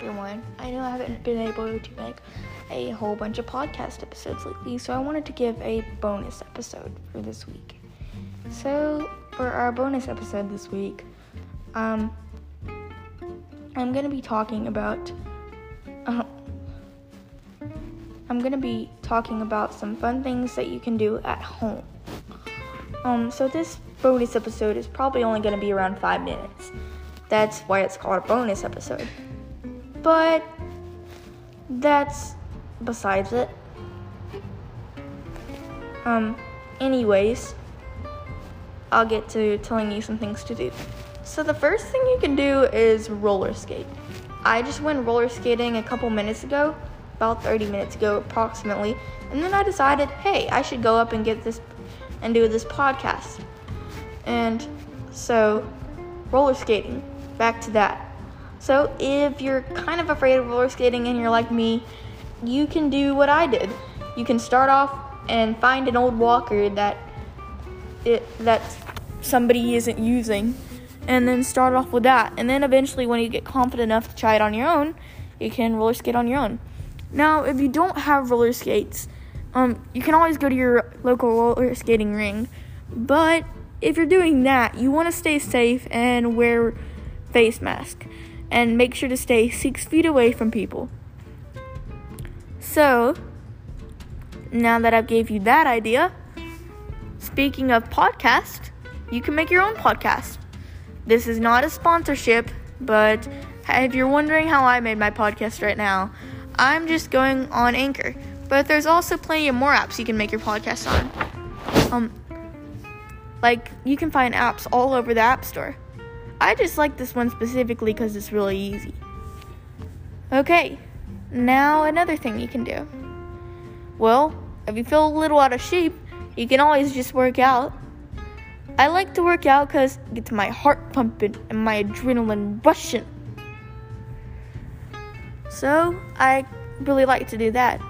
everyone. I know I haven't been able to make a whole bunch of podcast episodes lately, so I wanted to give a bonus episode for this week. So, for our bonus episode this week, um, I'm gonna be talking about. Uh, I'm gonna be talking about some fun things that you can do at home. Um, so this bonus episode is probably only gonna be around five minutes. That's why it's called a bonus episode. But that's besides it. Um, anyways, I'll get to telling you some things to do. So the first thing you can do is roller skate. I just went roller skating a couple minutes ago, about 30 minutes ago approximately, and then I decided, hey, I should go up and get this and do this podcast. And so, roller skating back to that. So, if you're kind of afraid of roller skating and you're like me, you can do what I did. You can start off and find an old walker that it that somebody isn't using and then start off with that. And then eventually when you get confident enough to try it on your own, you can roller skate on your own. Now, if you don't have roller skates, um, you can always go to your local roller skating ring. But if you're doing that, you want to stay safe and wear face mask and make sure to stay six feet away from people. So, now that I've gave you that idea, speaking of podcast, you can make your own podcast. This is not a sponsorship, but if you're wondering how I made my podcast right now, I'm just going on Anchor. But there's also plenty of more apps you can make your podcast on. Um, like you can find apps all over the App Store. I just like this one specifically because it's really easy. Okay, now another thing you can do. Well, if you feel a little out of shape, you can always just work out. I like to work out because it gets my heart pumping and my adrenaline rushing. So, I really like to do that.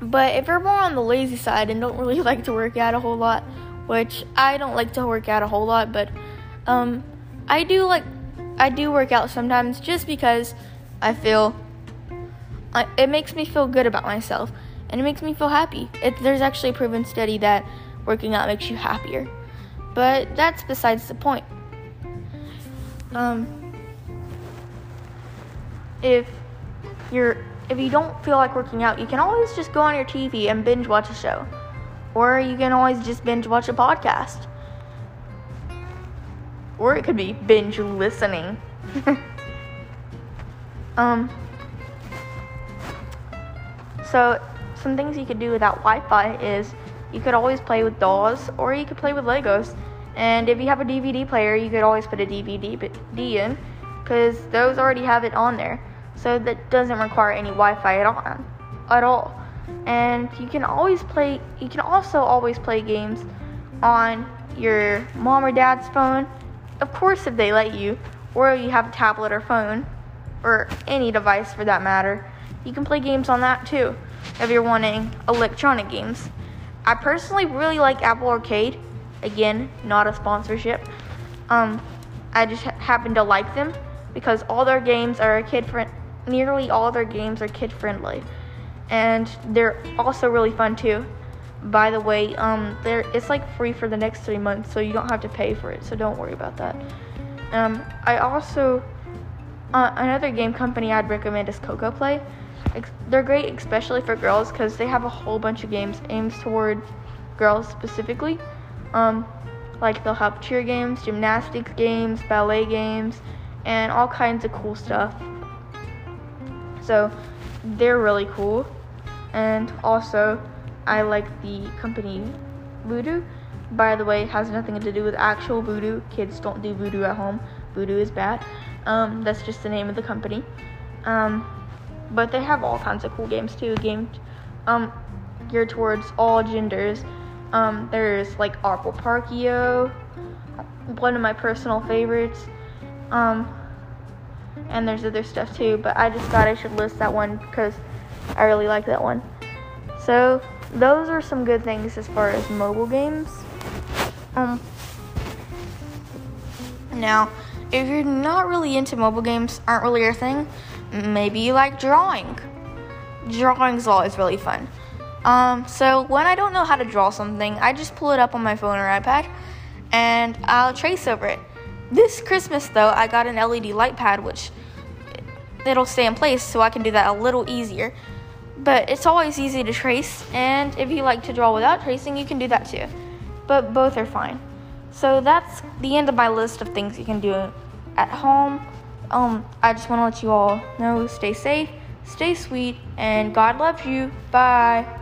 But if you're more on the lazy side and don't really like to work out a whole lot, which I don't like to work out a whole lot, but um, I do like I do work out sometimes just because I feel it makes me feel good about myself and it makes me feel happy. It, there's actually a proven study that working out makes you happier, but that's besides the point. Um, if you're if you don't feel like working out, you can always just go on your TV and binge watch a show, or you can always just binge watch a podcast or it could be binge listening. um, so, some things you could do without Wi Fi is you could always play with dolls or you could play with Legos. And if you have a DVD player, you could always put a DVD in because those already have it on there. So that doesn't require any Wi Fi at all. At all. And you can always play, you can also always play games on your mom or dad's phone of course, if they let you, or you have a tablet or phone, or any device for that matter, you can play games on that too, if you're wanting electronic games. I personally really like Apple Arcade. Again, not a sponsorship. Um, I just ha- happen to like them because all their games are kid friend. Nearly all their games are kid friendly, and they're also really fun too. By the way, um, there it's like free for the next three months, so you don't have to pay for it. So don't worry about that. Um, I also uh, another game company I'd recommend is Coco Play. They're great, especially for girls, because they have a whole bunch of games aimed toward girls specifically. Um, like they'll have cheer games, gymnastics games, ballet games, and all kinds of cool stuff. So they're really cool. And also, I like the company Voodoo. By the way, it has nothing to do with actual voodoo. Kids don't do voodoo at home. Voodoo is bad. Um, that's just the name of the company. Um, but they have all kinds of cool games too. Games um, geared towards all genders. Um, there's like Aquapark.io, one of my personal favorites. Um, and there's other stuff too, but I just thought I should list that one because I really like that one. So those are some good things as far as mobile games. Um, now, if you're not really into mobile games, aren't really your thing, maybe you like drawing. Drawing's always really fun. Um, so when I don't know how to draw something, I just pull it up on my phone or iPad and I'll trace over it. This Christmas though, I got an LED light pad which it'll stay in place so I can do that a little easier. But it's always easy to trace and if you like to draw without tracing, you can do that too. But both are fine. So that's the end of my list of things you can do at home. Um, I just want to let you all know stay safe, stay sweet, and God loves you. Bye.